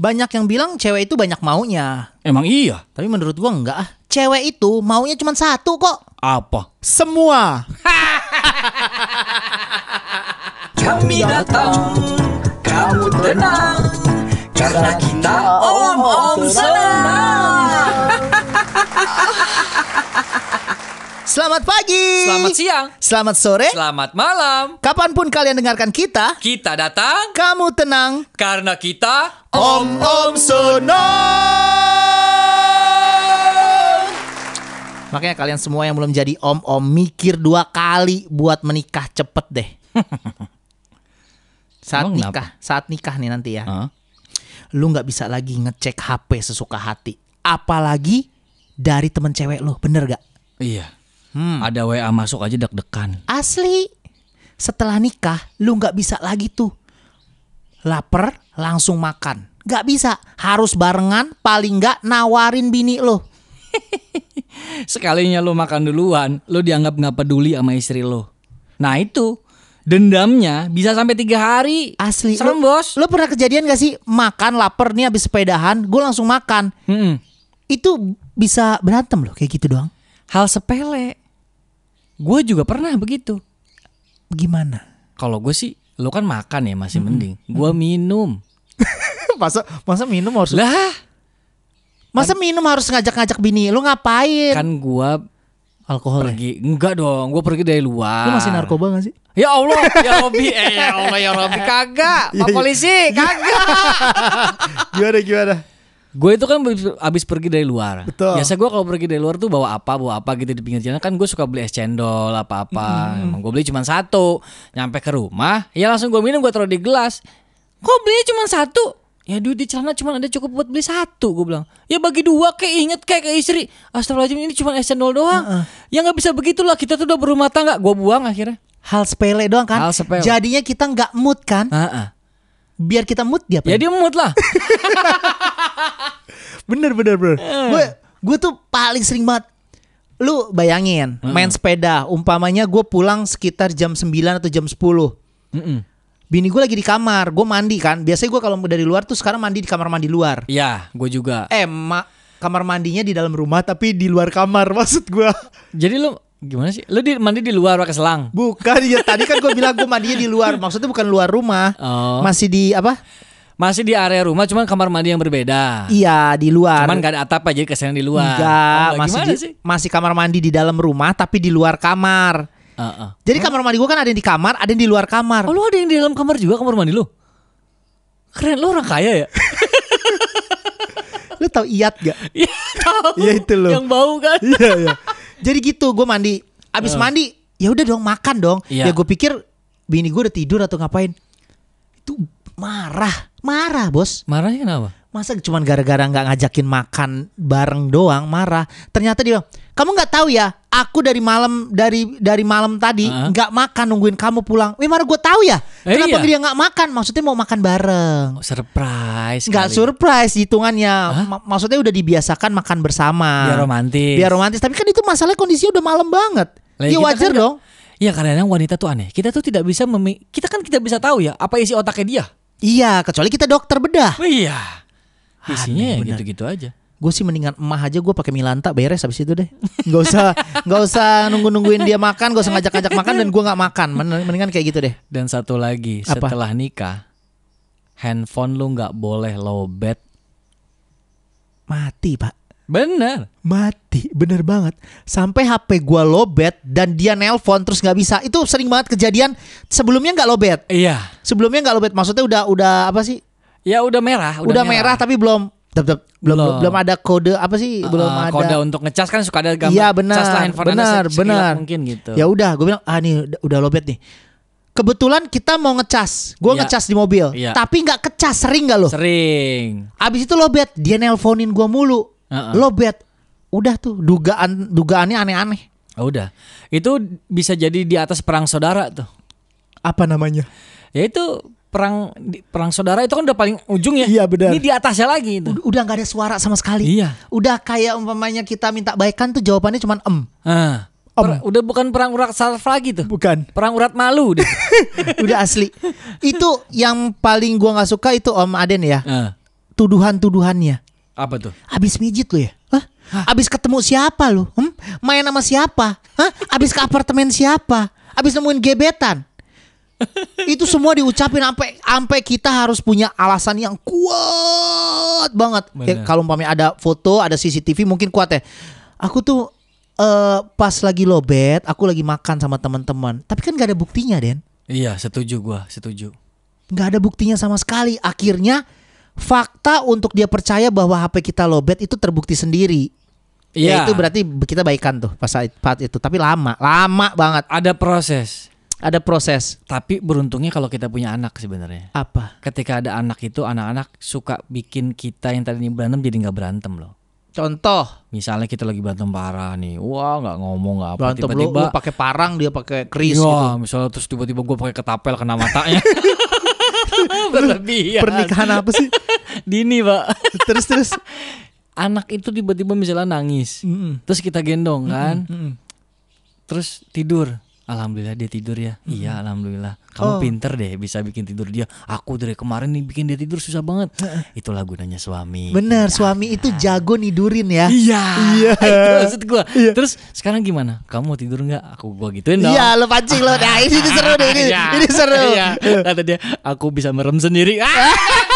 Banyak yang bilang cewek itu banyak maunya. Emang iya? Tapi menurut gua enggak ah. Cewek itu maunya cuma satu kok. Apa? Semua. Kami datang, kamu tenang, karena kita om-om senang. Selamat pagi. Selamat siang. Selamat sore. Selamat malam. Kapan pun kalian dengarkan kita, Kita datang kamu tenang. karena kita Om Om Sono. Makanya kalian semua yang belum jadi om om mikir dua kali buat menikah cepet deh. saat Emang nikah, kenapa? saat nikah nih nanti ya, Hah? lu nggak bisa lagi ngecek HP sesuka hati, apalagi dari temen cewek lu, bener gak? Iya. Hmm. Ada WA masuk aja deg-degan. Asli. Setelah nikah, lu nggak bisa lagi tuh lapar langsung makan. Nggak bisa, harus barengan. Paling nggak nawarin bini lo. Sekalinya lu makan duluan, lu dianggap nggak peduli sama istri lu. Nah itu dendamnya bisa sampai tiga hari. Asli. Serem Lu- bos. Lo pernah kejadian gak sih makan lapar nih habis sepedahan, gue langsung makan. Mm-mm. Itu bisa berantem loh kayak gitu doang. Hal sepele. Gue juga pernah begitu. Gimana? Kalau gue sih, lu kan makan ya masih mending. Gue minum. masa masa minum harus Lah, masa minum harus ngajak-ngajak bini lu ngapain? kan gue alkohol ya? pergi. Enggak dong, gue pergi dari luar. Lu masih narkoba gak sih? Ya Allah, ya Robi, eh ya Allah ya Robi kagak. Pak Iya, iya. polisi, kagak. gimana gimana? Gue itu kan abis- pergi dari luar. Betul. Biasa gue kalau pergi dari luar tuh bawa apa, bawa apa gitu di pinggir jalan kan gue suka beli es cendol apa-apa. Emang gue beli cuma satu. Nyampe ke rumah, ya langsung gue minum gue taruh di gelas. Kok belinya cuma satu? Ya duit di celana cuma ada cukup buat beli satu gue bilang. Ya bagi dua kayak inget kayak ke istri. Astagfirullahaladzim ini cuma es cendol doang. Ya nggak bisa begitulah kita tuh udah berumah tangga. Gue buang akhirnya. Hal sepele doang kan? Hal sepele. Jadinya kita nggak mood kan? Ah, ah. Biar kita mood dia. Ya dia mood lah. Bener bener bener. Gue gue tuh paling sering banget. Lu bayangin main sepeda. Umpamanya gue pulang sekitar jam 9 atau jam 10 Mm-mm. Bini gue lagi di kamar. Gue mandi kan. Biasanya gue kalau dari luar tuh sekarang mandi di kamar mandi luar. Ya, gue juga. Eh mak kamar mandinya di dalam rumah tapi di luar kamar maksud gue. Jadi lu gimana sih? Lu di, mandi di luar pakai selang? Bukan ya tadi kan gue bilang gue mandinya di luar. Maksudnya bukan luar rumah. Oh. Masih di apa? Masih di area rumah, cuman kamar mandi yang berbeda. Iya di luar. Cuman gak ada atap aja, kesannya di luar. Enggak, Oh, masih di- sih? masih kamar mandi di dalam rumah tapi di luar kamar. Heeh. Jadi kamar mandi gue kan ada yang di kamar, ada yang di luar kamar. Oh, lu ada yang di dalam kamar juga kamar mandi lu? Keren lu orang kaya ya? Lu tau iat gak? Iya. Iya, itu lu. Yang bau kan? iya iya. Jadi gitu gue mandi. Abis mandi ya udah dong makan dong. Iya. Ya gue pikir bini gue udah tidur atau ngapain. Itu marah, marah bos. Marahnya kenapa? Masa cuman gara-gara nggak ngajakin makan bareng doang marah. Ternyata dia kamu nggak tahu ya, aku dari malam dari dari malam tadi nggak makan nungguin kamu pulang. Wih mana gue tahu ya, Eh, kenapa iya. dia nggak makan? Maksudnya mau makan bareng. Oh, surprise. Nggak surprise hitungannya. Ma- maksudnya udah dibiasakan makan bersama. Biar romantis. Biar romantis. Tapi kan itu masalahnya kondisinya udah malam banget. Ya kita wajar kan dong. Iya kadang-kadang wanita tuh aneh. Kita tuh tidak bisa memi kita kan tidak bisa tahu ya apa isi otaknya dia. Iya, kecuali kita dokter bedah. Oh, iya. Isinya ya bener. gitu-gitu aja. Gue sih mendingan emah aja gue pakai milanta beres habis itu deh. Gak usah nggak usah nunggu nungguin dia makan, gak usah ngajak-ngajak makan dan gue nggak makan. Men- Mendingan kayak gitu deh. Dan satu lagi, Apa? setelah nikah, handphone lu nggak boleh lowbat. Mati pak. Bener. Mati, bener banget. Sampai HP gue lobet dan dia nelpon terus nggak bisa. Itu sering banget kejadian. Sebelumnya nggak lobet. Iya. Sebelumnya nggak lobet. Maksudnya udah udah apa sih? Ya udah merah. Udah, merah. tapi belum Tep, tep, belum, Belum. belum ada kode apa sih? belum Uh, ada kode untuk ngecas kan suka ada gambar Iya benar, cas lah benar, benar. mungkin gitu. Ya udah, gue bilang ah nih udah, udah lobet nih. Kebetulan kita mau ngecas, gue Iya. ngecas di mobil, Iya. tapi nggak kecas, sering nggak lo? Sering. Abis itu lobet, dia nelponin gue mulu, Uh-uh. lobet. Udah tuh dugaan dugaannya aneh-aneh. Oh, udah. Itu bisa jadi di atas perang saudara tuh. Apa namanya? Ya itu perang di- perang saudara itu kan udah paling ujung ya. Iya, benar. Ini di atasnya lagi itu. Udah, udah nggak ada suara sama sekali. Iya. Udah kayak umpamanya kita minta baikan tuh jawabannya cuma em. Ah. Om. Per- udah bukan perang urat saraf lagi tuh. Bukan. Perang urat malu deh. udah asli. Itu yang paling gua nggak suka itu Om Aden ya. Ah. tuduhan-tuduhannya. Apa tuh? Abis mijit lu ya? Hah? Abis ketemu siapa lu? Hmm? Main sama siapa? Hah? Abis ke apartemen siapa? Abis nemuin gebetan? itu semua diucapin sampai sampai kita harus punya alasan yang kuat banget. Ya, kalau umpamanya ada foto, ada CCTV mungkin kuat ya. Aku tuh eh, pas lagi lobet, aku lagi makan sama teman-teman. Tapi kan gak ada buktinya, Den. Iya, setuju gua, setuju. nggak ada buktinya sama sekali. Akhirnya fakta untuk dia percaya bahwa HP kita lobet itu terbukti sendiri. Ya, Iya. itu berarti kita baikan tuh pas saat itu. Tapi lama, lama banget. Ada proses. Ada proses Tapi beruntungnya kalau kita punya anak sebenarnya. apa? Ketika ada anak itu anak-anak suka bikin kita yang tadinya berantem jadi nggak berantem loh. Contoh Misalnya kita lagi berantem parah nih, wah nggak ngomong nggak apa, tiba-tiba pakai parang dia pakai keris Iya, gitu. misalnya terus tiba-tiba gue pakai ketapel kena matanya. Berlebihan. Pernikahan apa sih? Dini pak. terus terus. Anak itu tiba-tiba misalnya nangis, Mm-mm. terus kita gendong kan, Mm-mm. terus tidur. Alhamdulillah dia tidur ya. Iya, alhamdulillah. Kamu Oh. pinter deh bisa bikin tidur dia. Aku dari kemarin nih bikin dia tidur susah banget. Itulah gunanya suami. Bener, suami itu jago nidurin ya. Iya. Iya. Itu maksud gua. Terus sekarang gimana? Kamu mau tidur nggak? Aku gua gituin dong. Iya, lo pancing lo. Nah, ini, ini seru deh, ini, Iya. ini seru. Iya. Kata dia, aku bisa merem sendiri. Ah!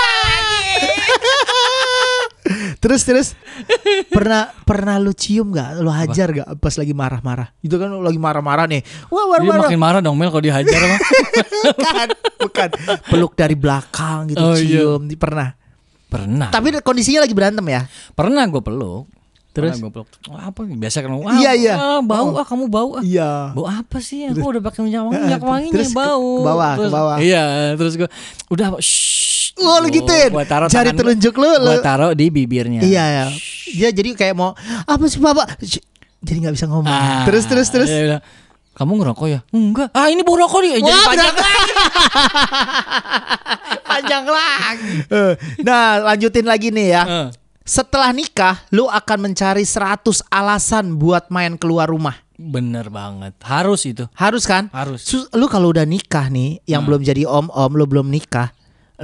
Terus terus pernah pernah lu cium gak? Lu hajar gak pas lagi marah-marah? Itu kan lu lagi marah-marah nih. Wah Dia marah-marah. makin marah dong Mel kalau dihajar mah. bukan, bukan. Peluk dari belakang gitu Oh, iya. cium. Pernah. Pernah. Tapi kondisinya lagi berantem ya. Pernah gue peluk. Terus? Gue peluk. Wah, apa? Biasa kan wah, Iya, iya. ah, bau ah kamu bau ah. Iya. Bau apa sih? Aku udah pakai minyak wangi, minyak wanginya Terus ke- bau. ke bawah, ke Terus- bawah. Iya, terus gue udah shh. Oh, lu gituin? Gua taruh Jari tangan telunjuk lu, lu- taruh di bibirnya. Iya ya. Dia jadi kayak mau apa sih bapak? Jadi nggak bisa ngomong. Ah, terus terus terus. dia bilang, Kamu ngerokok ya? Enggak. Ah ini bau rokok nih. Jadi Wah, panjang. Panjang lagi. Eh, Nah, lanjutin lagi nih ya. Eh, Setelah nikah, lu akan mencari 100 alasan buat main keluar rumah. Bener banget. Harus itu. Harus kan? Harus. Lu kalau udah nikah nih, yang Hmm. belum jadi om-om, lu belum nikah,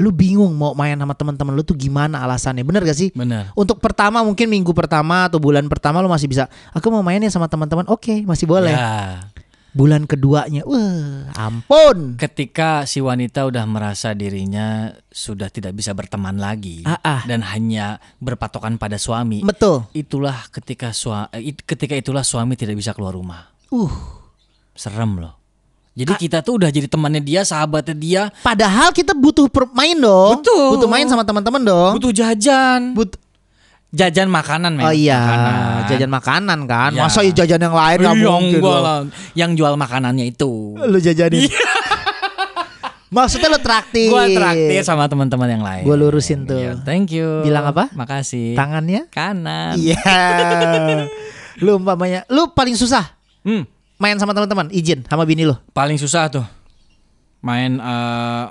lu bingung mau main sama teman-teman lu tuh gimana alasannya? Bener gak sih? Bener. Untuk pertama mungkin minggu pertama atau bulan pertama lu masih bisa. Aku mau main ya sama teman-teman. Oke, masih boleh. Ya. Bulan keduanya, wah, ampun. Ketika si wanita udah merasa dirinya sudah tidak bisa berteman lagi Ah, ah. dan hanya berpatokan pada suami, Betul. itulah ketika sua, eh, ketika itulah suami tidak bisa keluar rumah. Uh, Serem loh. Jadi kita tuh udah jadi temannya dia, sahabatnya dia, padahal kita butuh main dong. Betul. Butuh main sama teman-teman dong. butuh jajan, But- jajan makanan men. oh iya, Makanan. jajan makanan kan. Ya. Masa ya jajan yang lain Iya, mungkin enggak dong. lah. Yang jual makanannya itu. Lu jajanin. Maksudnya lu traktir. Gua traktir sama teman-teman yang lain. Gua lurusin tuh. Iya, thank you. Bilang apa? Makasih. Tangannya? Kanan. Iya. lu umpamanya, lu paling susah Hmm, main sama teman-teman, izin sama bini lu. paling susah tuh. Main eh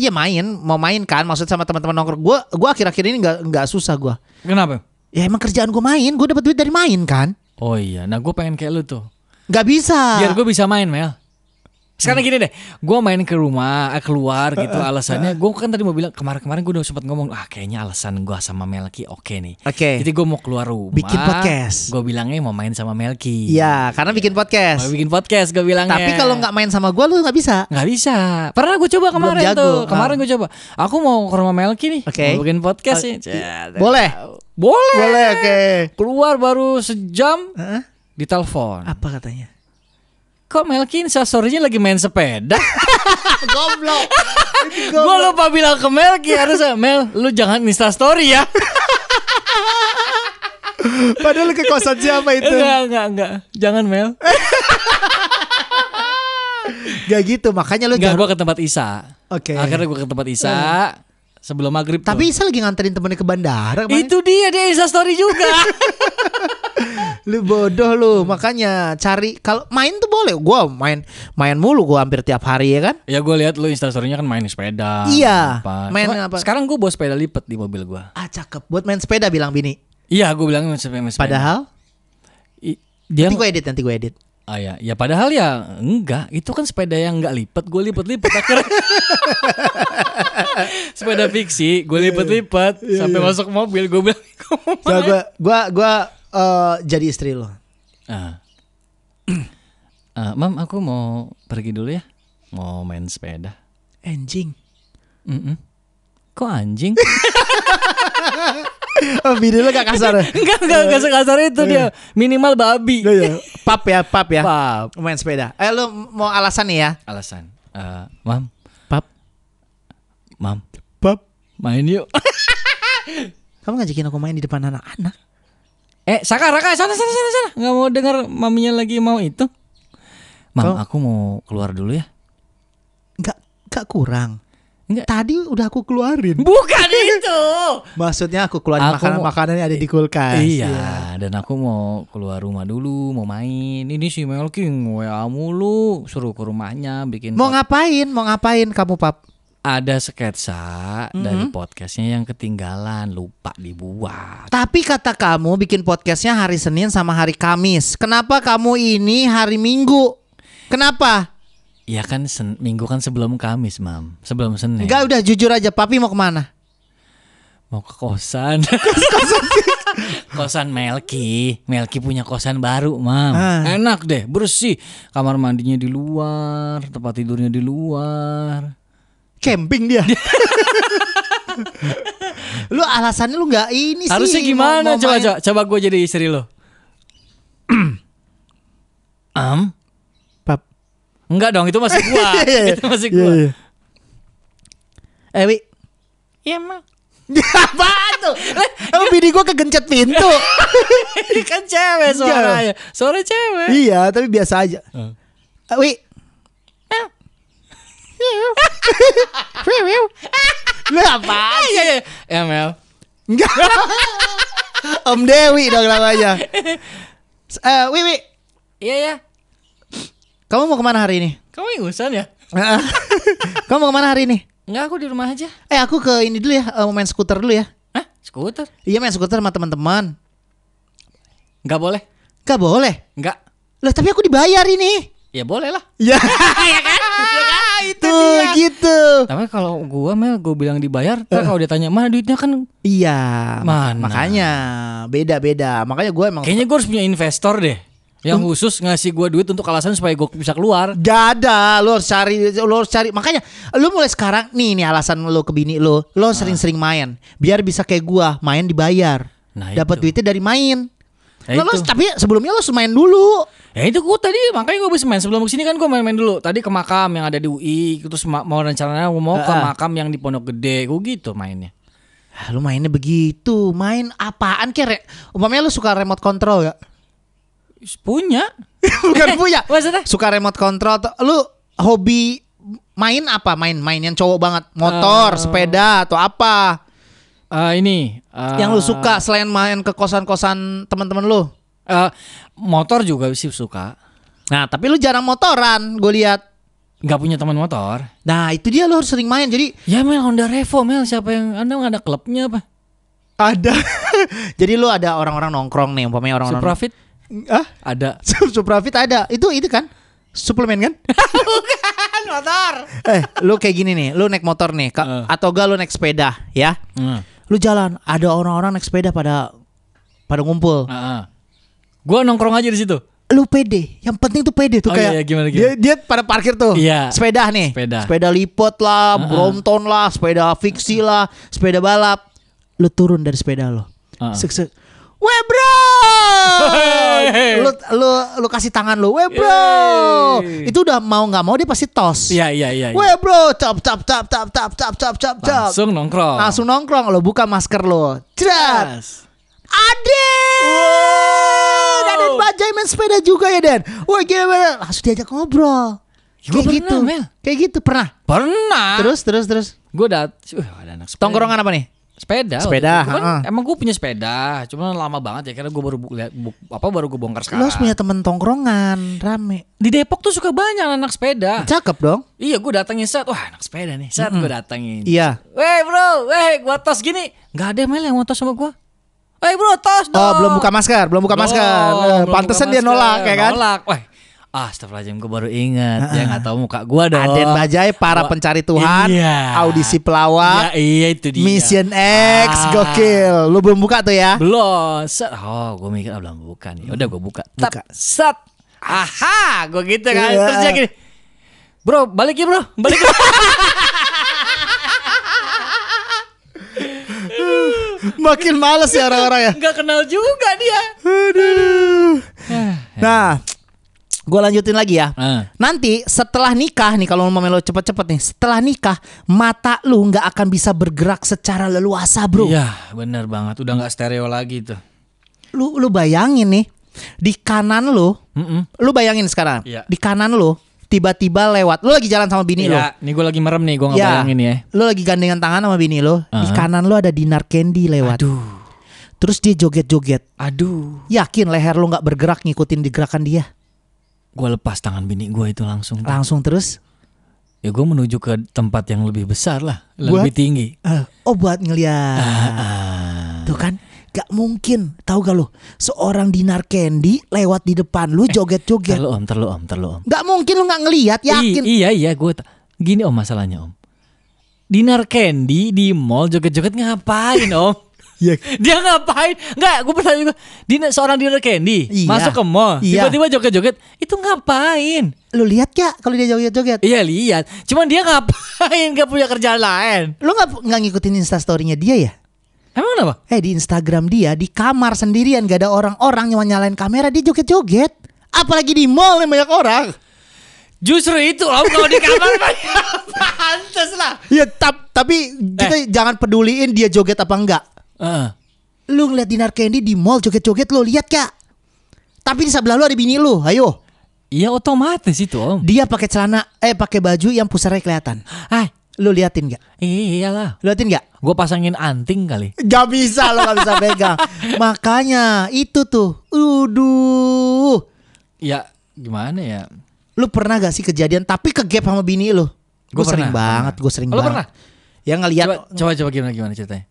Iya main, mau main kan, maksud sama teman-teman nongkrong. Gua gua akhir-akhir ini nggak nggak susah gua. kenapa? Ya emang kerjaan gua main, gua dapat duit dari main kan. Oh iya, nah gue pengen kayak lu tuh. Nggak bisa. Biar gue bisa main, Mel. Sekarang gini deh, gue main ke rumah, eh, keluar gitu alasannya. Gue kan tadi mau bilang kemarin-kemarin gue udah sempat ngomong, ah kayaknya alasan gue sama Melki oke nih. Oke. Jadi gue mau keluar rumah. Bikin podcast. Gue bilangnya mau main sama Melki. Iya, karena bikin podcast. Mau bikin podcast gue bilangnya. Tapi kalau nggak main sama gua lu nggak bisa. nggak bisa. Pernah gue coba kemarin tuh. Ah. Kemarin gue coba. Aku mau ke rumah Melki nih. Oke. Mau bikin podcast nih. Cet. Boleh. Boleh. Boleh, oke. Keluar baru sejam Hah? ditelepon. Apa katanya? Kok Melki instastorynya lagi main sepeda? Goblok. Gue lupa bilang ke Melki harusnya Mel, lu jangan instastory ya. Padahal ke kosan siapa itu? enggak, enggak, enggak. Jangan Mel. Gak gitu, makanya lu Enggak, jangan. gue ke tempat Isa. Oke. Akhirnya gue ke tempat Isa sebelum maghrib. tuh. Tapi Isa lagi nganterin temennya ke bandara kemarin. itu dia dia instastory juga. Lu bodoh lu, makanya cari kalau main tuh boleh. Gua main main mulu gua hampir tiap hari ya kan? ya gue lihat lu instastorynya kan main sepeda. Iya, Apa. main Cuma apa? Sekarang gue bawa sepeda lipat di mobil gue. Ah cakep, buat main sepeda bilang bini. Iya, gue bilang main sepeda. Padahal I- dia nanti gue edit, nanti gue edit. Ah ya, ya padahal ya enggak, itu kan sepeda yang enggak lipat, gue lipat-lipat akhirnya. sepeda fiksi, gue lipat-lipat sampai masuk mobil, gue bilang, "Gua mau Gua main." Eh, jadi istri lo. Ah. Ah, mam, aku mau pergi dulu ya, mau main sepeda. Anjing. Mm-mm. Kok anjing? Oh, bini lo gak kasar ya? enggak, enggak, enggak sekasar itu dia. Minimal babi. Iya. Pap ya, pap ya. Pap. Main sepeda. Eh lu mau alasan nih ya? Alasan. Eh, mam, Pap. mam, Pap. main yuk. Kamu ngajakin aku main di depan anak-anak? Eh, Saka, Raka, sana, sana, sana, sana. Nggak mau dengar maminya lagi mau itu. Mam, Kau- aku mau keluar dulu ya. Enggak, enggak kurang. Enggak. Tadi udah aku keluarin. Bukan itu. Maksudnya aku keluarin makanan-makanan yang ada di kulkas. iya, dan aku mau keluar rumah dulu, mau main. Ini si Melki WA mulu, suruh ke rumahnya bikin Mau ngapain? Mau ngapain kamu, Pap? Ada sketsa dari podcastnya yang ketinggalan, lupa dibuat. Tapi kata kamu bikin podcastnya hari Senin sama hari Kamis. Kenapa kamu ini hari Minggu? Kenapa? Ya kan sen- minggu kan sebelum Kamis, Mam. Sebelum Senin. Enggak udah jujur aja, Papi mau ke mana? Mau ke kosan. kosan Melki. Melki punya kosan baru, Mam. Ah. Enak deh, bersih. Kamar mandinya di luar, tempat tidurnya di luar. Camping dia. lu alasannya lu nggak ini sih. Harusnya mau- gimana? mau coba main- coba coba gue jadi istri lo. Am? Pap. Enggak dong, itu masih gua. itu masih Iya, gua. iya. Eh, Wi. Iya, Mam. Apaan tuh? Oh, bini gua kegencet pintu. Ini kan cewek suaranya. Suara cewek. iya, tapi biasa aja. Eh, Wi. Lu? Iya, iya. Ya, Mel. Enggak. Om Dewi dong namanya. Eh, Wi, Wi. Iya, ya. Kamu mau ke mana hari ini? Kamu ingusan ya? Kamu mau ke mana hari ini? Enggak, aku di rumah aja. Eh, aku ke ini dulu ya, eh, mau main skuter dulu ya. Hah? Skuter? Iya, main skuter sama teman-teman. Enggak boleh. Gak boleh. Enggak. Lah, tapi aku dibayar ini. Ya boleh lah. Ya, ya kan? Itu gitu. Tapi kalau gua Mel gue bilang dibayar, ntar kalau dia tanya mana duitnya kan Iya, Mana? makanya beda-beda. Makanya gue emang kayaknya gue harus punya investor deh. Yang khusus ngasih gua duit untuk alasan supaya gue bisa keluar. Gak ada, lo harus cari, lo harus cari. Makanya lo mulai sekarang nih nih alasan lo ke bini lo, lo sering-sering main, biar bisa kayak gua main dibayar, Nah, dapat duitnya dari main. Ya Nah, lo, tapi sebelumnya lo main dulu. Ya itu gue tadi makanya gue bisa main sebelum ke sini kan gue main-main dulu. Tadi ke makam yang ada di UI, terus ma- mau rencananya gue mau ke Ah. makam yang di Pondok Gede, gue gitu mainnya. Ah, lo mainnya begitu, main apaan kere? Umpamanya lo suka remote control ya? Punya? Bukan punya. Maksudnya? Suka remote control. Lu hobi main apa? Main-main yang cowok banget, motor, Eh. sepeda atau apa? Eh, ini. eh, yang lu suka selain main ke kosan-kosan teman-teman lu? eh, motor juga sih suka. Nah, tapi lu jarang motoran, gue lihat. Gak punya teman motor. Nah, itu dia lu harus sering main. Jadi Ya Mel Honda Revo Mel siapa yang anda ada klubnya apa? ada. Jadi lu ada orang-orang nongkrong nih, umpamanya orang-orang. Suprafit Ah, ada. Suprafit ada. Itu itu kan? Suplemen kan? Kan motor. eh, lu kayak gini nih, lu naik motor nih, ka- Eh. atau gak lu naik sepeda, ya? Hmm. Lu jalan, ada orang-orang naik sepeda pada pada ngumpul. Gue nongkrong aja di situ. Lu pede, yang penting tuh pede tuh Oh, kayak iya, gimana, Dia, dia pada parkir tuh. Iya. Sepeda nih. Sepeda. lipat lah, Brompton lah, sepeda fiksi lah, sepeda balap. Lu turun dari sepeda lo. Uh-uh. Sek sek. Weh bro. Lu lu lu kasih tangan lu, weh bro. Yeay. Itu udah mau nggak mau dia pasti tos. Iya iya iya. iya. Weh bro, cap cap cap cap cap cap cap cap cap. Langsung nongkrong. Langsung nongkrong lo buka masker lo. Cerat. Yes. Aden, Aden Bajai main sepeda juga ya Den. Wah gimana? Langsung diajak ngobrol. Ya, Kayak pernah, gitu, Mel. kayak gitu pernah. Pernah. Terus terus terus. gue dat, uh, ada anak sepeda. Tongkrongan apa nih? Sepeda. Sepeda, ha-ha. emang gue punya sepeda, cuma lama banget ya karena gue baru bu- lihat bu- apa baru gue bongkar Lo sekarang. harus punya temen tongkrongan rame. Di Depok tuh suka banyak anak sepeda. Cakep dong. Iya gue datengin saat, wah anak sepeda nih, saat gue datengin. Iya. Weh bro, weh gua tos gini, nggak ada Mel yang mau tos sama gue. Weh bro tos dong. Oh belum buka masker, belum buka masker. Eh, Belum Pantesan buka dia masker. nolak ya kan? Nolak, weh. Ah, astagfirullahaladzim, gue baru ingat. Dia nggak tahu muka gue dong. Aden Bajai para pencari Tuhan, Iya. audisi pelawak, Ya, iya itu dia. Mission X, Ah. gokil. Lu belum buka tuh ya? Belum. Set. Oh, gue mikir ah, belum buka nih. Udah gue buka. Buka. Tap, set. Aha, gue gitu kan. Iya. Terus dia gini. Bro, balik ya bro, balik. Makin males ya orang-orang ya. Gak kenal juga dia. Aduh. Nah, gue lanjutin lagi ya. Ah. Nanti setelah nikah nih kalau mau lo cepet-cepet nih, setelah nikah mata lu nggak akan bisa bergerak secara leluasa, bro. Iya, bener banget. Udah nggak stereo lagi tuh. Lu lu bayangin nih di kanan lu, Mm-mm. lu bayangin sekarang Iya. di kanan lu tiba-tiba lewat, lu lagi jalan sama bini lu. Iya, nih gue lagi merem nih, gue nggak Ya, bayangin ya. lu lagi gandengan tangan sama bini lu, di Uh-huh. kanan lu ada dinar candy lewat. Aduh, Terus dia joget-joget. aduh. Yakin leher lu nggak bergerak ngikutin di gerakan dia? Gue lepas tangan bini gue itu langsung. Langsung terus Ya gue menuju ke tempat yang lebih besar lah, Buat? lebih tinggi. eh, oh buat ngeliat. Ah. Tuh kan Gak mungkin Tahu gak lu Seorang dinar candy Lewat di depan lu joget-joget Terlalu om, terlalu om, terlalu om. Gak mungkin lu gak ngeliat Yakin I- iya iya gue gini om masalahnya om. Dinar Candy di mall joget-joget ngapain om? Iya. Dia ngapain? Enggak, gue bertanya juga. Dina, seorang Dinar Candy Iya. masuk ke mall, Iya. tiba-tiba joget-joget, itu ngapain? Lu lihat gak Kalau dia joget-joget Iya lihat, cuman dia ngapain? Gak punya kerjaan lain. Lu gak, nggak ngikutin instastorynya dia ya Emang kenapa? Eh di Instagram dia Di kamar sendirian Gak ada orang-orang Yang nyalain kamera Dia joget-joget Apalagi di mall yang banyak orang Justru itu om kalau di kamar pantas lah. Ya tap, tapi kita jangan peduliin dia joget apa enggak Lu ngeliat Dinar Candy di mall joget-joget Lu lihat gak Tapi di sebelah lu ada bini lu Ayo Iya otomatis itu om. Dia pakai celana Eh pakai baju yang pusarnya kelihatan Ah, Lu liatin gak? iyalah. Lu liatin gak? Gue pasangin anting kali. Gak bisa lo gak bisa pegang Makanya itu tuh Uduh Ya gimana ya? Lu pernah gak sih kejadian Tapi ke gap sama bini lu Gue sering banget. Gue sering lu banget pernah? Yang ngeliat Coba coba coba gimana gimana ceritanya?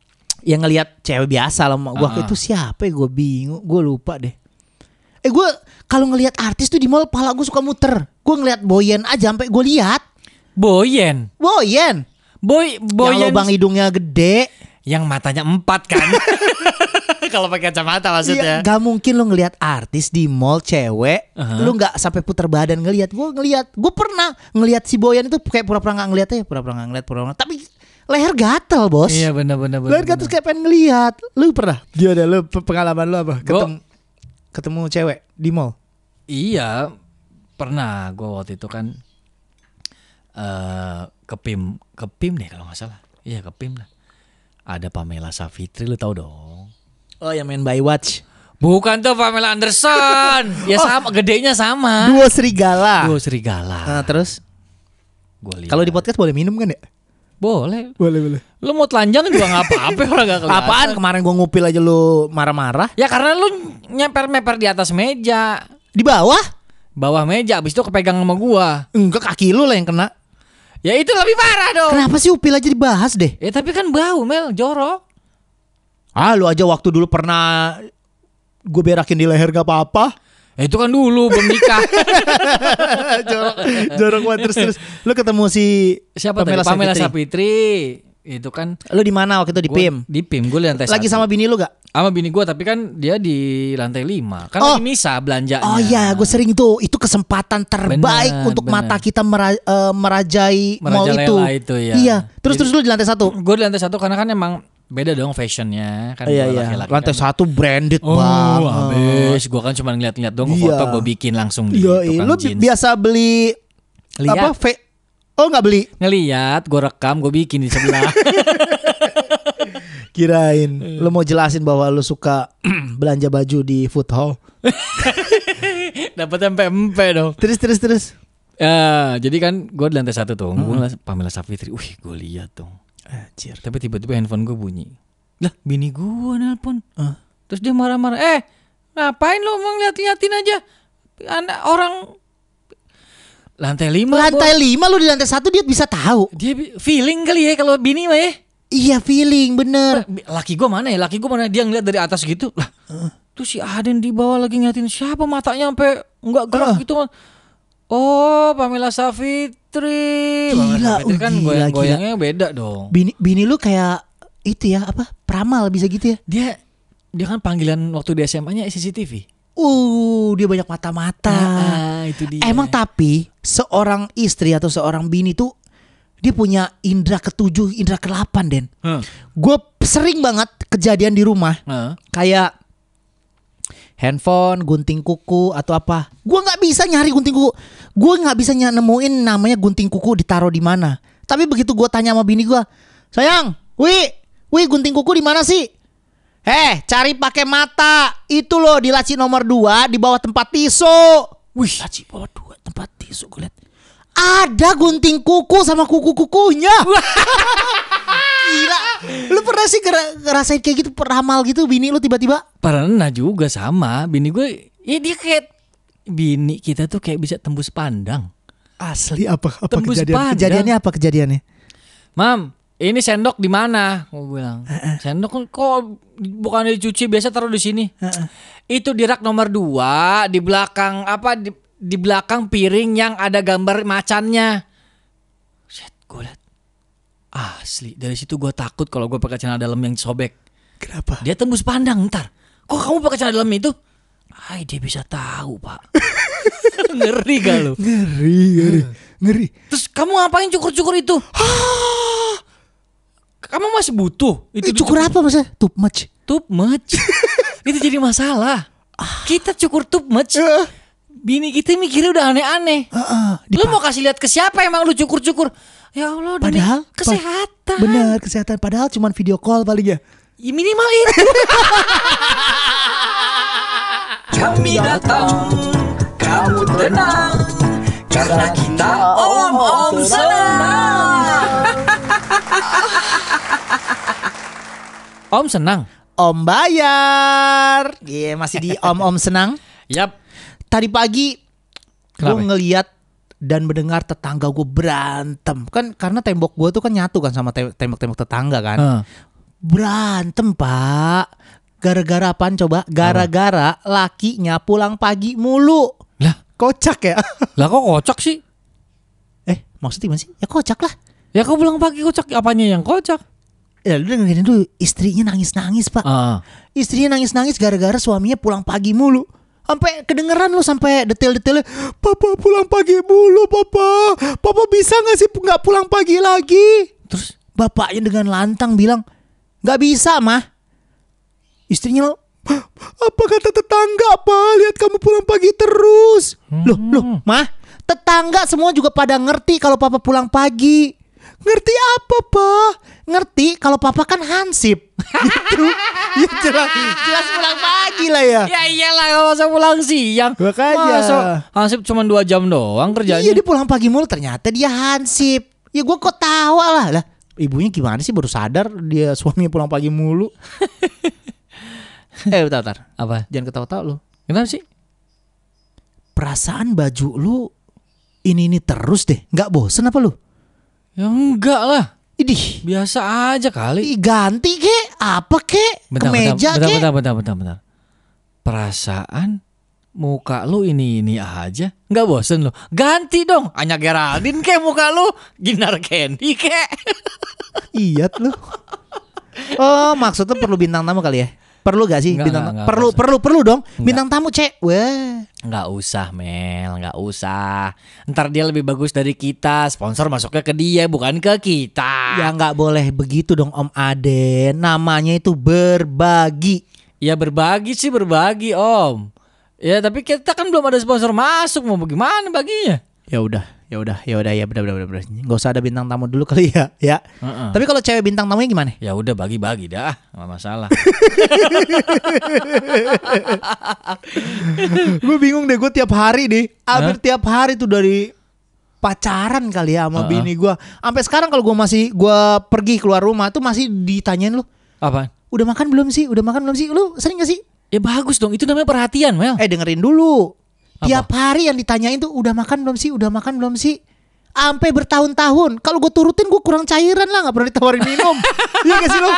Yang ngeliat cewek biasa lah sama Gue Ah. itu siapa ya Gue bingung Gue lupa deh Eh gue kalau ngelihat artis tuh di mall Pala gue suka muter Gue ngeliat Boyen aja sampai gue lihat Boyen. Boyen Boy Yang Boyen lubang hidungnya gede yang matanya empat kan. Kalau pakai kacamata maksudnya. gak mungkin lu ngelihat artis di mall cewek, Aha. lu nggak sampai puter badan ngelihat. Gue ngelihat, gue pernah ngelihat si Boyan itu kayak pura-pura nggak ngeliat ya, pura-pura nggak ngeliat, pura-pura. Tapi leher gatel bos. Iya benar benar leher gatel kayak pengen ngelihat. Lu pernah? Gimana lu pe- pengalaman lu apa? Ketemu ketemu cewek di mall. Iya, pernah gue waktu itu kan eh ke PIM, ke PIM deh kalau nggak salah. Iya ke PIM lah. Ada Pamela Savitri lu tahu dong. Oh yang main by watch. Bukan tuh Pamela Anderson. ya sama, gedenya sama. Duo serigala. Duo serigala. Nah, terus Gua lihat. kalau di podcast boleh minum kan ya? Boleh. Boleh boleh. Lu mau telanjang juga nggak apa-apa orang nggak kelihatan. Apaan kemarin gua ngupil aja lu marah-marah Ya karena lu nyeper-meper di atas meja, di bawah? bawah meja, abis itu kepegang sama gua. Enggak kaki lu lah yang kena. Ya itu lebih parah dong. Kenapa sih upil aja dibahas deh? Ya tapi kan bau Mel, jorok. Ah lu aja waktu dulu pernah gue berakin di leher gak apa-apa. Ya itu kan dulu belum nikah. jorok, jorok banget terus terus. Lu ketemu si Siapa Pamela, tadi? Pamela Sapitri. Itu kan Lu di mana waktu itu di gua- PIM? Di PIM gue di lantai Lagi satu. sama bini lu gak? sama bini gue tapi kan dia di lantai 5 Kan Oh. lagi misa belanjanya. Oh iya, gue sering tuh. Itu kesempatan terbaik Benar, untuk benar. mata kita mera- eh, merajai mall itu. Itu, ya. Iya. Terus Jadi- terus lu di lantai satu. Gue di lantai satu karena kan emang beda dong fashionnya kan Iya iya. laki-laki Lantai kan. satu branded Oh, banget. habis. Gue kan cuma ngeliat-ngeliat dong, Iya. foto gue bikin langsung di Iya, tukang lu jeans. biasa beli Lihat. apa? Fe- oh nggak beli? Ngeliat, gue rekam, gue bikin di sebelah. Kirain lu mau jelasin bahwa lu suka belanja baju di food hall. Dapat empe-empe dong. Terus terus terus. Ya, jadi kan gue di lantai satu tuh, gue ngeliat Pamela Savitri, wih gue lihat dong. Anjir. Tapi tiba-tiba handphone gue bunyi. Lah, bini gue nelpon. Hah? Terus dia marah-marah. Eh, ngapain lo mau ngeliat-liatin aja? Anak orang lantai lima. Lantai Bos. lima lu di lantai satu dia bisa tahu. Dia feeling kali ya kalau bini mah ya. Iya feeling bener. Laki gue mana ya? Laki gue mana? Dia ngeliat dari atas gitu. Lah, tuh si Aden di bawah lagi ngeliatin siapa matanya sampai nggak gerak gitu. Oh, Pamela Savitri. Pamela Gila, Savitri oh, kan gila, goyang-goyangnya beda dong. Bini bini lu kayak itu ya apa? Pramal bisa gitu ya. Dia dia kan panggilan waktu di SMA-nya CCTV. Uh, dia banyak mata-mata. Ah, itu dia. Emang tapi seorang istri atau seorang bini tuh dia punya indera ketujuh, indera ke-8, Den. Hah. Gue sering banget kejadian di rumah Hah? kayak handphone, gunting kuku atau apa. Gue nggak bisa nyari gunting kuku. Gue nggak bisa nemuin namanya gunting kuku ditaruh di mana. Tapi begitu gue tanya sama bini gue, sayang, wi, wi gunting kuku di mana sih? Eh, cari pakai mata. Itu loh di laci nomor 2 di bawah tempat tisu. Wih, laci bawah dua tempat tisu gue liat. Ada gunting kuku sama kuku-kukunya. Gila. Lu pernah sih ngera- ngerasain kayak gitu peramal gitu bini lu tiba-tiba? Pernah juga sama bini gue. Ya dia kayak bini kita tuh kayak bisa tembus pandang. Asli apa apa Tembus kejadian? pandang. Kejadiannya apa kejadiannya? Mam, ini sendok di mana? Gue bilang. Sendok kan kok bukan dicuci biasa taruh di sini. Itu di rak nomor dua di belakang apa di, di belakang piring yang ada gambar macannya. Set, gue liat. Asli dari situ gue takut kalau gue pakai celana dalam yang sobek. Kenapa? Dia tembus pandang ntar. Kok kamu pakai celana dalam itu? Ay dia bisa tahu pak. Ngeri gak lu? Ngeri, ngeri, ngeri. Terus kamu ngapain cukur-cukur itu? kamu masih butuh Itu itu cukur apa masa? Too much. tup much. itu jadi masalah. Kita cukur tup much. Bini kita mikirnya udah aneh-aneh. Heeh. Lu mau kasih lihat ke siapa emang lu cukur-cukur? Ya Allah demi Padahal kesehatan. Bener kesehatan. Padahal cuman video call paling ya. Ya, minimal itu. Kami datang, kamu tenang, karena kita om om senang. Om senang. Om bayar. Iya masih di om-om senang. Yap. Tadi pagi gue ngeliat dan mendengar tetangga gue berantem. Kan karena tembok gue tuh kan nyatu kan sama tem- tembok-tembok tetangga kan. Heeh. berantem pak. Gara-gara apaan coba? Gara-gara lakinya pulang pagi mulu. Lah, kocak ya? Lah kok kocak sih? eh maksudnya gimana sih? Ya kocak lah. Ya kau bilang pagi kocak, apanya yang kocak? ya lu dengerin dulu. Istrinya nangis-nangis pak. Ah. istrinya nangis-nangis gara-gara suaminya pulang pagi mulu sampai kedengeran lu sampai detail-detailnya papa pulang pagi mulu papa. Papa bisa nggak sih nggak pulang pagi lagi? Terus bapaknya dengan lantang bilang nggak bisa mah istrinya apa kata tetangga pak lihat kamu pulang pagi terus. Loh loh mah tetangga semua juga pada ngerti kalau papa pulang pagi ngerti apa pak ngerti kalau papa kan hansip gitu ya jelas jelas pulang pagi lah ya Ya iyalah kalau masa pulang siang. Makanya. Masa hansip cuma dua jam doang kerjanya. Iya dia pulang pagi mulu ternyata dia hansip. Ya gue kok tawa lah lah. Ibunya gimana sih baru sadar dia suaminya pulang pagi mulu. eh bentar, bentar. Apa? Jangan ketawa-tawa lu. Kenapa sih? Perasaan baju lu ini ini terus deh. Nggak bosen apa lu? Ya enggak lah. Idih. Biasa aja kali. Ih, ganti kek, apa kek, kemeja bentar, kek. bentar, bentar, bentar, bentar. Perasaan muka lu ini ini aja, nggak bosen lu? Ganti dong, Anya Geraldine kayak muka lu, Ginar Candy kayak. Iya lu. Oh maksudnya perlu bintang tamu kali ya? Perlu gak sih Nggak, bintang nggak, tamu? nggak Perlu usah. perlu perlu dong bintang tamu cek. Wah. Nggak usah Mel, nggak usah. Ntar dia lebih bagus dari kita, sponsor masuknya ke dia bukan ke kita. Ya nggak boleh begitu dong Om Aden. Namanya itu berbagi. Ya berbagi sih berbagi om. Ya tapi kita kan belum ada sponsor masuk mau bagaimana baginya? Ya udah, ya udah, ya udah, ya benar benar benar. Gak usah ada bintang tamu dulu kali ya, ya. Heeh. Tapi kalau cewek bintang tamunya gimana? Ya udah bagi-bagi dah, nggak masalah. gue bingung deh, gue tiap hari deh, hampir tiap hari tuh dari pacaran kali ya sama Heeh. bini gue. Sampai sekarang kalau gue masih gue pergi keluar rumah tuh masih ditanyain lu, Apa? udah makan belum sih? Udah makan belum sih? Lu sering gak sih? Ya bagus dong, itu namanya perhatian Mel. Eh dengerin dulu. Tiap hari yang ditanyain tuh udah makan belum sih? Udah makan belum sih? Sampai bertahun-tahun. Kalau gue turutin gue kurang cairan lah nggak pernah ditawarin minum. Iya gak sih lo?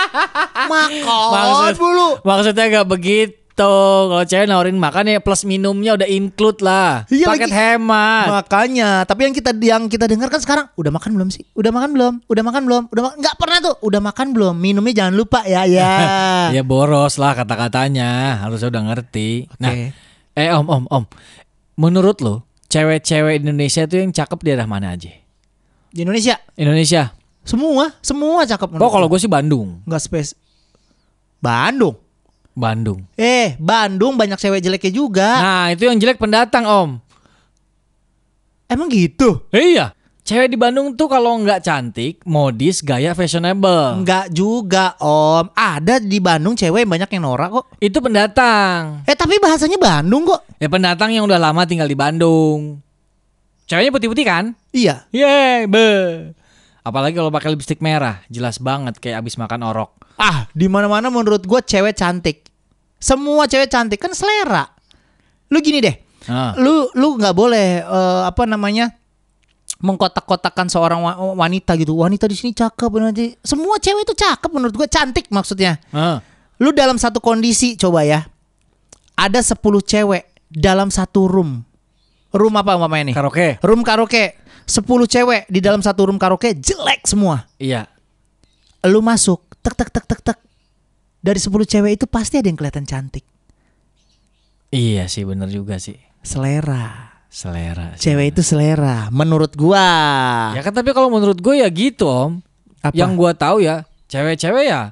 Makan Maksud- mulu. Maksudnya gak begitu. gitu. Kalau cewek nawarin makan ya plus minumnya udah include lah. Iya Paket lagi. hemat. Makanya, tapi yang kita yang kita dengar kan sekarang udah makan belum sih? Udah makan belum? Udah makan belum? Udah ma- nggak pernah tuh. Udah makan belum? Minumnya jangan lupa ya, ya. Ya boros lah kata-katanya. Harusnya udah ngerti. Nah, eh om om om. Menurut lo, cewek-cewek Indonesia tuh yang cakep di daerah mana aja? Di Indonesia Indonesia. semua, semua cakep. Oh kalau gue sih Bandung. nggak space. Bandung. Bandung. Eh, Bandung banyak cewek jeleknya juga. Nah itu yang jelek pendatang om. Emang gitu? Iya. Cewek di Bandung tuh kalau nggak cantik, modis, gaya fashionable. Enggak juga, Om. Ada di Bandung cewek yang banyak yang norak kok. Itu pendatang. Eh, tapi bahasanya Bandung kok. Ya pendatang yang udah lama tinggal di Bandung. Ceweknya putih-putih kan? Iya. Yeay, be. Apalagi kalau pakai lipstik merah, jelas banget kayak abis makan orok. Ah, di mana-mana menurut gua cewek cantik. Semua cewek cantik kan selera. Lu gini deh. Ah. Lu lu nggak boleh eh, apa namanya? Mengkotak-kotakan seorang wa- wanita gitu. Wanita di sini cakep nanti. Semua cewek itu cakep menurut gua cantik maksudnya. Ah. Lu dalam satu kondisi coba ya. Ada 10 cewek dalam satu room. Room apa umpamanya nih? Karaoke. Room karaoke. 10 cewek di dalam satu room karaoke jelek semua. Iya. Lu masuk, tek tek tek tek tek. Dari 10 cewek itu pasti ada yang kelihatan cantik. Iya sih bener juga sih. Selera. Selera. sih. Cewek itu selera menurut gua. Ya kan tapi kalau menurut gue ya gitu om. Apa? Yang gua tahu ya, cewek-cewek ya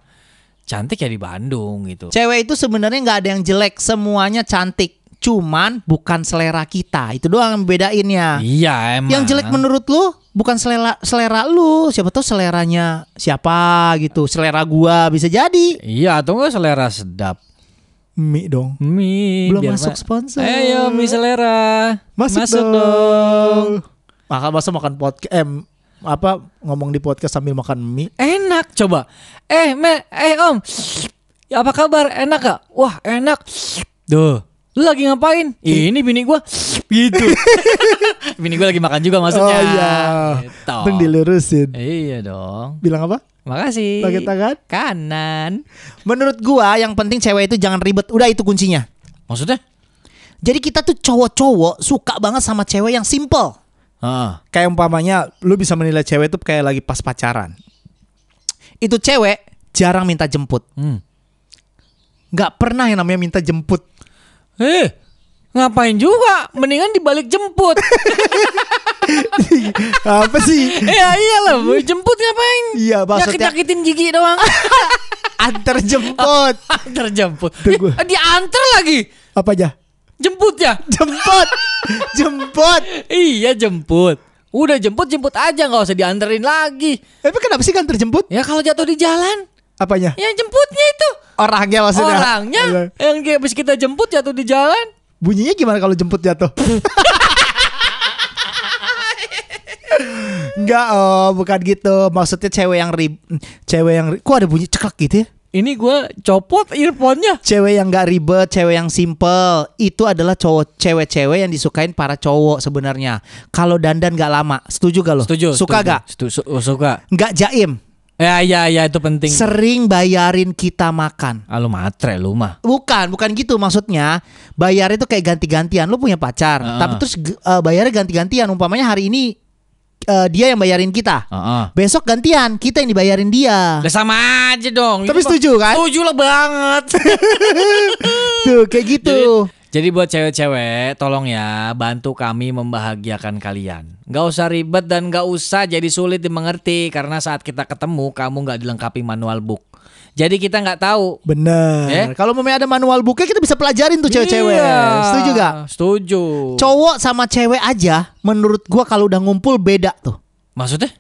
cantik ya di Bandung gitu. Cewek itu sebenarnya nggak ada yang jelek, semuanya cantik. Cuman bukan selera kita. Itu doang yang bedainnya. Iya emang. Yang jelek menurut lu bukan selera selera lu, siapa tahu seleranya siapa gitu. Selera gua bisa jadi. Iya atau enggak selera sedap. Mie dong. Mie. Belum masuk ma- sponsor. Ayo mie selera. Masuk, dong. dong. Maka masa makan podcast eh, apa ngomong di podcast sambil makan mie? Enak coba. Eh, me, eh Om. Ya, apa kabar? Enak gak? Wah, enak. Duh. Lu lagi ngapain? Ini bini gua gitu. bini gua lagi makan juga maksudnya. Oh iya. Gitu. Pun dilurusin. Iya dong. Bilang apa? Makasih. Pakai tangan? Kanan. Menurut gua yang penting cewek itu jangan ribet. Udah itu kuncinya. Maksudnya? Jadi kita tuh cowok-cowok suka banget sama cewek yang simple. Heeh. Kayak umpamanya lu bisa menilai cewek itu kayak lagi pas pacaran. Itu cewek jarang minta jemput. Hmm. Nggak pernah yang namanya minta jemput. Eh, ngapain juga? Mendingan dibalik jemput. Apa sih? ya iyalah, jemput ngapain? Iya maksudnya Nyakit-nyakitin gigi doang. antar jemput. Terjemput. Tunggu. Eh, diantar lagi. Apa aja? Jemput ya? Jemput. jemput. Iya jemput. Udah jemput jemput aja nggak usah dianterin lagi. Tapi kenapa sih kan terjemput? Ya kalau jatuh di jalan, Apanya? ya jemputnya itu. Orangnya maksudnya. Orangnya Iya. yang kayak habis kita jemput jatuh di jalan. Bunyinya gimana kalau jemput jatuh? Enggak, oh, bukan gitu. Maksudnya cewek yang rib cewek yang kok ada bunyi ceklek gitu ya? Ini gua copot earphone-nya. Cewek yang gak ribet, cewek yang simple Itu adalah cowok cewek-cewek yang disukain para cowok sebenarnya Kalau dandan gak lama Setuju gak lo? Setuju. Suka setuju. gak? Setu- su- suka. Gak jaim Ya ya ya itu penting. Sering bayarin kita makan ah, lu matre lu mah. Bukan, bukan gitu maksudnya. Bayar itu kayak ganti-gantian. Lu punya pacar, Heeh. tapi terus ge- eh, bayarnya ganti-gantian. Umpamanya hari ini eh, dia yang bayarin kita. Heeh. Besok gantian, kita yang dibayarin dia. Udah sama aja dong. Tapi setuju kan? Setuju lah banget. Tuh, kayak gitu. Jadi buat cewek-cewek, tolong ya bantu kami membahagiakan kalian. Gak usah ribet dan gak usah jadi sulit dimengerti karena saat kita ketemu kamu gak dilengkapi manual book. Jadi kita nggak tahu. Bener. Eh? Kalau mau ada manual booknya kita bisa pelajarin tuh cewek-cewek. Iya. Setuju gak? Setuju. Cowok sama cewek aja, menurut gua kalau udah ngumpul beda tuh. Maksudnya?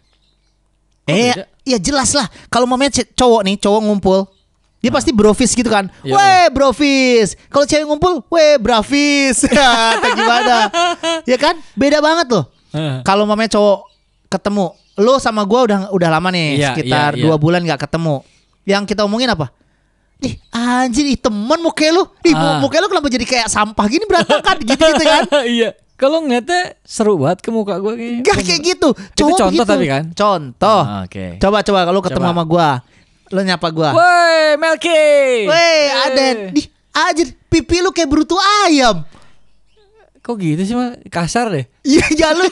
Kok eh, beda? ya jelas lah. Kalau mamanya cowok nih, cowok ngumpul, dia pasti brofis gitu kan. Iya, Weh, brofis. Kalau cewek ngumpul, weh, brafis. Atau gimana? ya kan? Beda banget loh. Heeh. Kalau mamanya cowok ketemu, lo sama gua udah udah lama nih, Iya, sekitar iya, iya. dua bulan nggak ketemu. Yang kita omongin apa? Ih anjir, ih temen muka lu. Ih Ah. muka lu kenapa jadi kayak sampah gini berantakan gitu-gitu kan? iya. Kalau ngeliatnya seru banget ke muka gue kayaknya. Gak kayak gitu. Cowok contoh begitu. tapi kan? Contoh. Ah, Oke. Coba coba kalau ketemu Coba. sama gua. Lo nyapa gua. Woi, Melki. Weh, Aden. Di aja pipi lu kayak berutu ayam. Kok gitu sih mah kasar deh. Iya, ya lu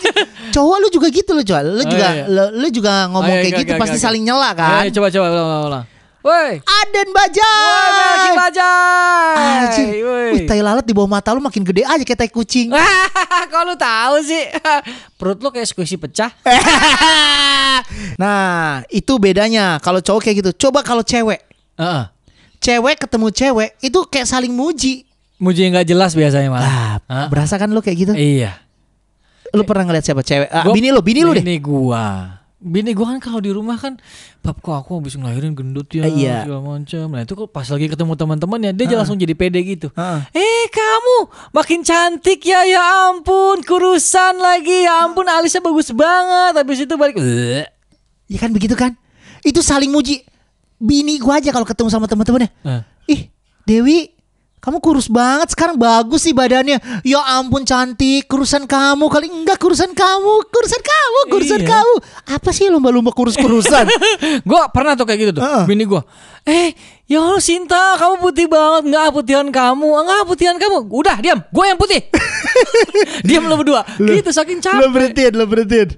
cowok lu juga gitu lo, cowok. Lu Oh, juga iya. lu, lu juga ngomong Oh, iya, kayak oke, gitu oke, pasti saling nyela kan. Eh, coba coba ulang ulang. ulang. Woi. Aden Bajai. Woi, Melki Bajai. Woi. Wih, tai lalat di bawah mata lu makin gede aja kayak tai kucing. Kok lu tahu sih? Perut lu kayak squishy pecah. nah, itu bedanya. Kalau cowok kayak gitu. Coba kalau cewek. Heeh. Cewek ketemu cewek itu kayak saling muji. Muji yang gak jelas biasanya malah. Ah, Hah? berasa kan lu kayak gitu? Iya. Lu pernah ngeliat siapa cewek? Ah, Gua- bini lu, bini lu deh. Bini gua. Bini gua kan kalau di rumah kan Bab kok aku habis ngelahirin gendut ya Eh, iya. segala macam. Nah itu kok pas lagi ketemu teman-temannya dia langsung jadi pede gitu. Heeh. Eh kamu makin cantik ya ya ampun kurusan lagi ya ampun alisnya bagus banget. Habis itu balik. Ya kan begitu kan? Itu saling muji. Bini gua aja kalau ketemu sama teman-temannya. Eh. Ih, Dewi, kamu kurus banget sekarang bagus sih badannya. Ya ampun cantik, kurusan kamu kali enggak kurusan kamu, kurusan kamu, kurusan Iya. kamu. Apa sih lomba-lomba kurus-kurusan? Gua pernah tuh kayak gitu tuh. Heeh. Bini gua. Eh, ya Allah Sinta, kamu putih banget. Enggak putihan kamu. Enggak putihan kamu. Udah, diam. Gua yang putih. diam lo berdua. gitu saking capek. lo berhentiin, lo berhentiin.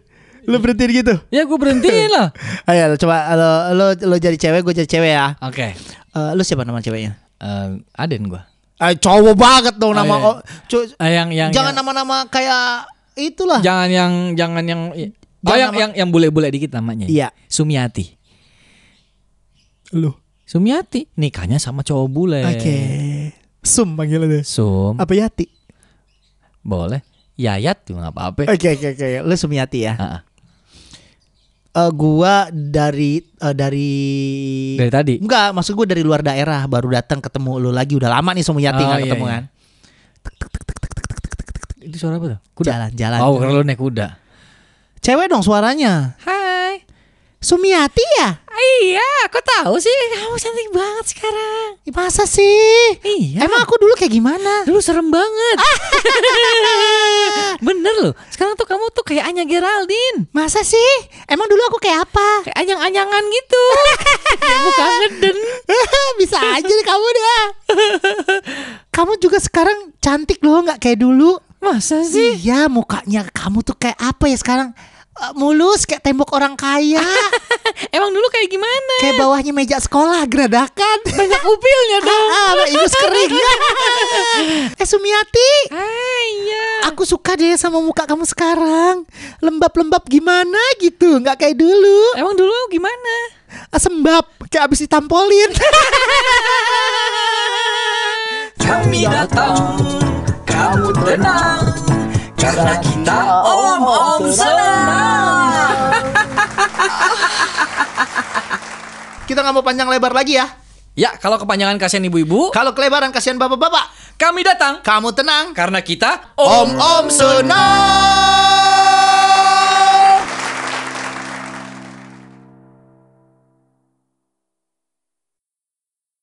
Lo berhentiin gitu. Ya gue berhentiin lah. Ayo coba lo lo lo jadi cewek, gue jadi cewek ya. Oke. Eh, lu siapa nama ceweknya? Eh, Aden gua. Eh, cowok banget dong Oh, nama. iya. oh, Eh, yang yang jangan yang, nama-nama kayak itulah. jangan yang jangan yang oh Jangan yang nama- yang yang bule-bule dikit namanya. Iya. Sumiati. Lu. Sumiati nikahnya sama cowok bule. Oke. Sum panggilannya. Sum. Apa Yati? Boleh. Yayat juga nggak apa-apa. Oke oke oke. Lu Sumiati ya. Ah, ah. Eh, gua dari eh, dari Dari tadi. Enggak, maksud gua dari luar daerah baru datang ketemu lu lagi udah lama nih Sumiati Oh, nggak iya, ketemu iya. kan. Itu suara apa tuh? Kuda. Jalan-jalan. Oh, kalau lu naik kuda. Cewek dong suaranya. Hai. Sumiati ya? Iya, aku tahu sih kamu cantik banget sekarang. Masa sih? Iya. Emang aku dulu kayak gimana? Dulu serem banget. Bener loh. Sekarang tuh kamu tuh kayak Anya Geraldine. Masa sih? Emang dulu aku kayak apa? Kayak anyang-anyangan gitu. Bukan ngeden. Bisa aja nih kamu deh. kamu juga sekarang cantik loh, nggak kayak dulu. Masa sih? Iya, mukanya kamu tuh kayak apa ya sekarang? Eh, mulus kayak tembok orang kaya. Emang dulu kayak gimana? kayak bawahnya meja sekolah geradakan. Banyak upilnya dong. Ah, ah, ingus kering. eh Sumiati, Ah, iya. aku suka deh sama muka kamu sekarang. Lembab-lembab gimana gitu, nggak kayak dulu. Emang dulu gimana? Ah, Sembab, kayak abis ditampolin. Kami datang, kamu tenang Karena kita om-om senang Kita nggak mau panjang lebar lagi ya. Ya, kalau kepanjangan kasihan ibu-ibu, Kalau kelebaran kasihan bapak-bapak, kami datang kamu tenang. karena kita Om-om senang.